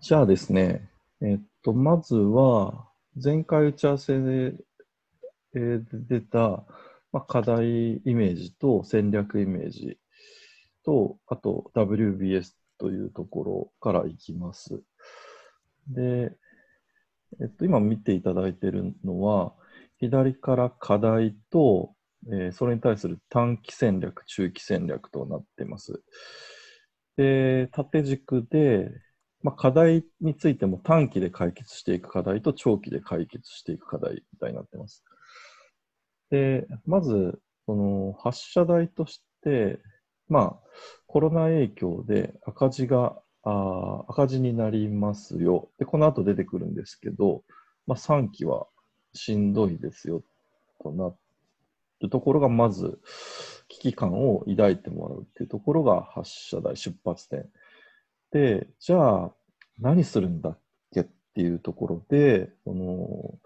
じゃあですね、えっと、まずは、前回打ち合わせでで出た、まあ、課題イメージと戦略イメージと、あと WBS というところからいきます。で、えっと、今見ていただいているのは、左から課題と、えー、それに対する短期戦略、中期戦略となっています。で、縦軸で、まあ、課題についても短期で解決していく課題と長期で解決していく課題みたいになってます。で、まず、その発射台として、まあ、コロナ影響で赤字があ赤字になりますよ。で、この後出てくるんですけど、まあ、3期はしんどいですよとなるところが、まず危機感を抱いてもらうっていうところが発射台、出発点。で、じゃあ何するんだっけっていうところで、その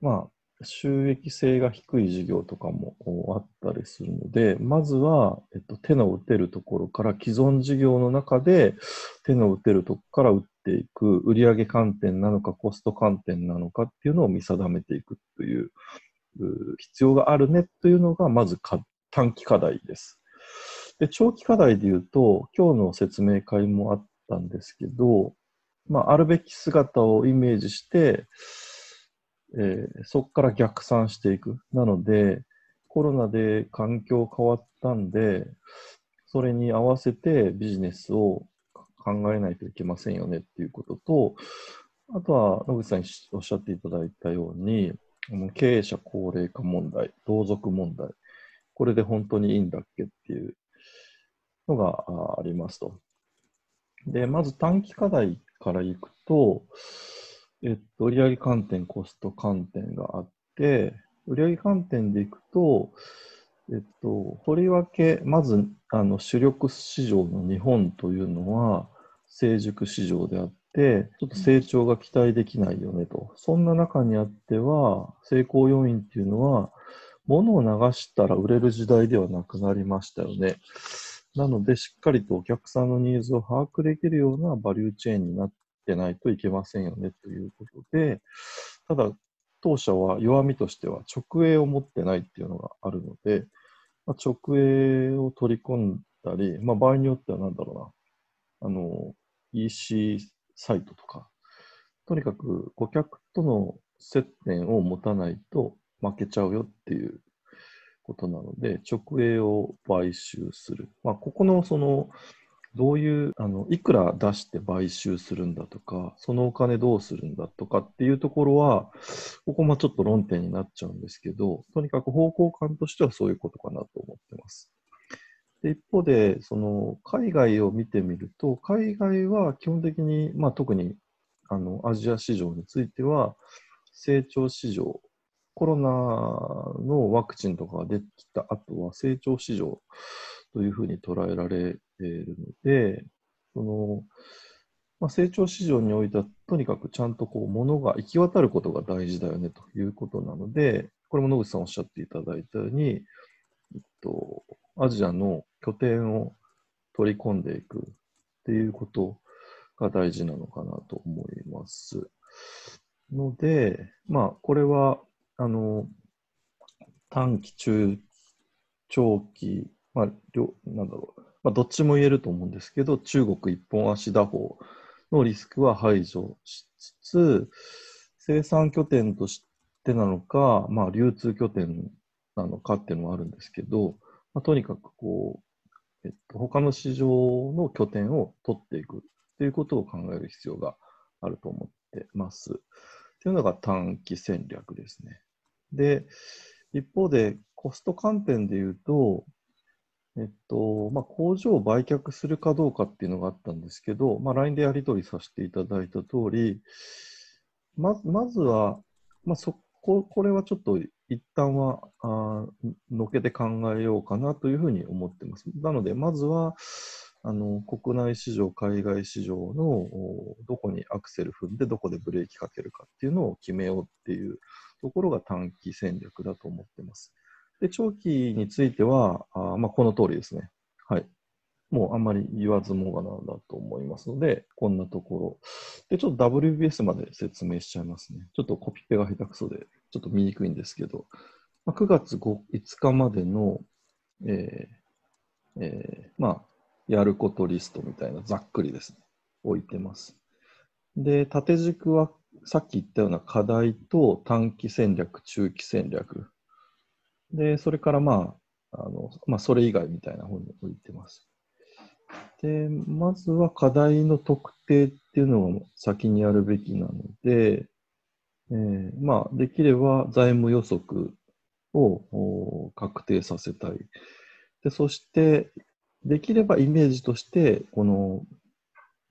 まあ、収益性が低い事業とかもあったりするので、まずは、えっと、手の打てるところから既存事業の中で手の打てるところから打っていく、売上観点なのかコスト観点なのかっていうのを見定めていくという必要があるねというのが、まず短期課題です。で、長期課題で言うと、今日の説明会もあったんですけど、まあ、あるべき姿をイメージして、えー、そこから逆算していく。なので、コロナで環境変わったんで、それに合わせてビジネスを考えないといけませんよねっていうことと、あとは野口さんにおっしゃっていただいたように、経営者高齢化問題、同族問題、これで本当にいいんだっけっていうのがありますと。で、まず短期課題からいくと、えっと、売上観点、コスト観点があって、売上観点でいくと、えっと、とりわけ、まず、あの、主力市場の日本というのは、成熟市場であって、ちょっと成長が期待できないよねと。そんな中にあっては、成功要因っていうのは、物を流したら売れる時代ではなくなりましたよね。なので、しっかりとお客さんのニーズを把握できるようなバリューチェーンになってないといけませんよねということで、ただ、当社は弱みとしては直営を持ってないっていうのがあるので、まあ、直営を取り込んだり、まあ、場合によってはなんだろうな、あの、EC サイトとか、とにかく顧客との接点を持たないと負けちゃうよっていうことなので、直営を買収する。まあ、ここのそのどういう、あの、いくら出して買収するんだとか、そのお金どうするんだとかっていうところは、ここもちょっと論点になっちゃうんですけど、とにかく方向感としてはそういうことかなと思ってます。で一方で、その、海外を見てみると、海外は基本的に、まあ特に、あの、アジア市場については、成長市場、コロナのワクチンとかができた後は成長市場というふうに捉えられているので、そのまあ、成長市場においては、とにかくちゃんとこう物が行き渡ることが大事だよねということなので、これも野口さんおっしゃっていただいたように、えっと、アジアの拠点を取り込んでいくっていうことが大事なのかなと思います。ので、まあ、これは、あの、短期、中、長期、まあ、両、なんだろう、まあ、どっちも言えると思うんですけど、中国一本足打法のリスクは排除しつつ、生産拠点としてなのか、まあ、流通拠点なのかっていうのもあるんですけど、まあ、とにかくこう、えっと、他の市場の拠点を取っていくということを考える必要があると思ってます。というのが短期戦略ですね。で、一方でコスト観点で言うと、えっと、まあ、工場を売却するかどうかっていうのがあったんですけど、まあ、LINE でやり取りさせていただいた通り、ままずは、まあ、そこ、これはちょっと一旦は、あのけて考えようかなというふうに思ってます。なので、まずは、あの国内市場、海外市場のどこにアクセル踏んで、どこでブレーキかけるかっていうのを決めようっていうところが短期戦略だと思ってます。で、長期については、あまあ、この通りですね。はい。もうあんまり言わずもがなだと思いますので、こんなところ。で、ちょっと WBS まで説明しちゃいますね。ちょっとコピペが下手くそで、ちょっと見にくいんですけど、まあ、9月 5, 5日までの、えーえー、まあ、やることリストみたいなざっくりですね、置いてます。で、縦軸はさっき言ったような課題と短期戦略、中期戦略。で、それからまあ、あのまあ、それ以外みたいな方に置いてます。で、まずは課題の特定っていうのを先にやるべきなので、えー、まあ、できれば財務予測を確定させたい。で、そして、できればイメージとして、この、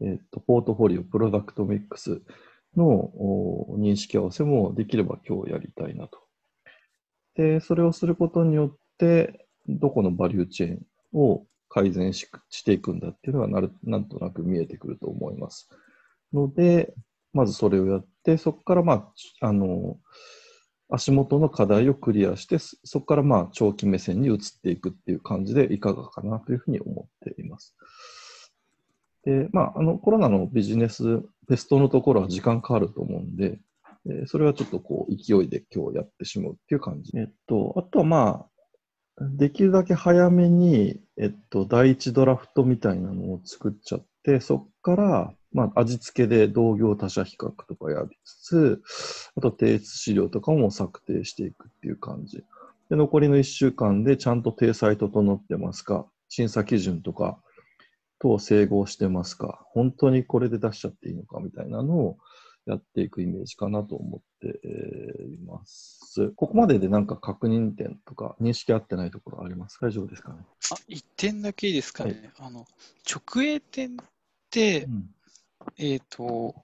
えっ、ー、と、ポートフォリオ、プロダクトミックスの認識合わせもできれば今日やりたいなと。で、それをすることによって、どこのバリューチェーンを改善ししていくんだっていうのがなるなんとなく見えてくると思います。ので、まずそれをやって、そこからまあ、あの、足元の課題をクリアして、そこからまあ長期目線に移っていくっていう感じでいかがかなというふうに思っています。で、まあ、あのコロナのビジネス、テストのところは時間かかると思うんで、えそれはちょっとこう勢いで今日やってしまうっていう感じ。えっと、あとはまあ、できるだけ早めに、えっと、第一ドラフトみたいなのを作っちゃって、そこから、まあ、味付けで同業他社比較とかやりつつ、あと提出資料とかも策定していくっていう感じ。で、残りの1週間でちゃんと体裁整ってますか？審査基準とかと整合してますか？本当にこれで出しちゃっていいのかみたいなのをやっていくイメージかなと思っています。ここまででなんか確認点とか認識合ってないところあります？大丈夫ですかね？あ、1点だけいいですかね。はい、あの直営店って、うん、えっ、ー、と、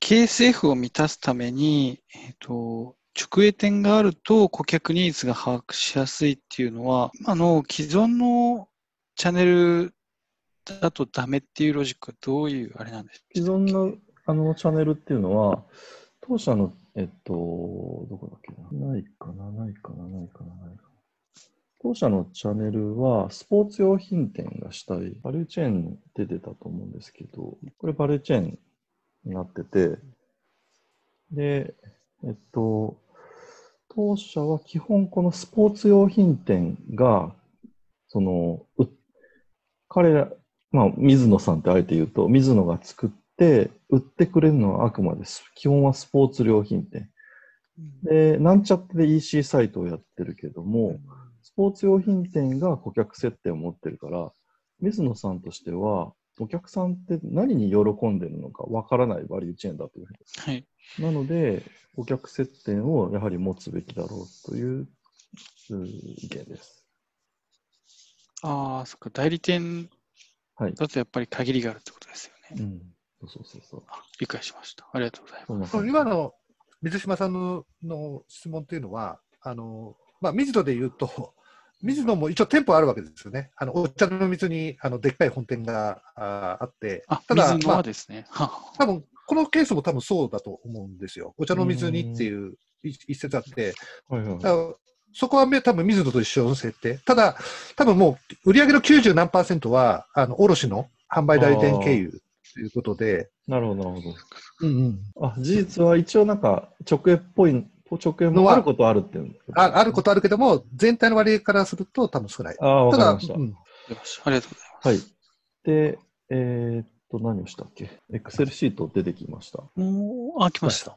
KSF を満たすために、えっ、ー、と、直営店があると顧客ニーズが把握しやすいっていうのは、あの既存のチャンネルだとダメっていうロジックはどういうあれなんですか？既存のあのチャンネルっていうのは、当社の、えっと、どこだっけな、ないかな、ないかな、ないかな、ないかな？当社のチャンネルは、スポーツ用品店がしたい、バリューチェーンで出たと思うんですけど、これバリューチェーンになってて、で、えっと、当社は基本このスポーツ用品店が、その、彼ら、まあ、水野さんってあえて言うと、水野が作っって売ってくれるのはあくまで基本はスポーツ良品店。で、なんちゃってで EC サイトをやってるけども、スポーツ用品店が顧客接点を持ってるから、水野さんとしては、お客さんって何に喜んでるのかわからないバリューチェーンだというふうに。はい、なので、顧客接点をやはり持つべきだろうという意見です。ああ、そっか、代理店だとやっぱり限りがあるってことですよね。うんそうそうそう理解しました。ありがとうございます。今の水島さんのの質問というのは、あのまあ、水野で言うと、水野も一応店舗あるわけですよね。あのお茶の水にあのでっかい本店がああって、ただ、水野はですね、まあ、多分このケースも多分そうだと思うんですよ。お茶の水にっていう一節あって、はいはい、そこは多分水野と一緒の設定。ただ、多分もう売上の90何パーセントは、あの卸の販売代理店経由ということで。なるほど、なるほど。うんうん。あ、事実は一応なんか直営っぽい、直営もあることあるってああることあるけども、全体の割合からすると多分少ない。ああ、わかりました。うん、よし、ありがとうございます。はい。で、えー、っと、何をしたっけ？エクセルシート出てきました。もう、あ、来ました。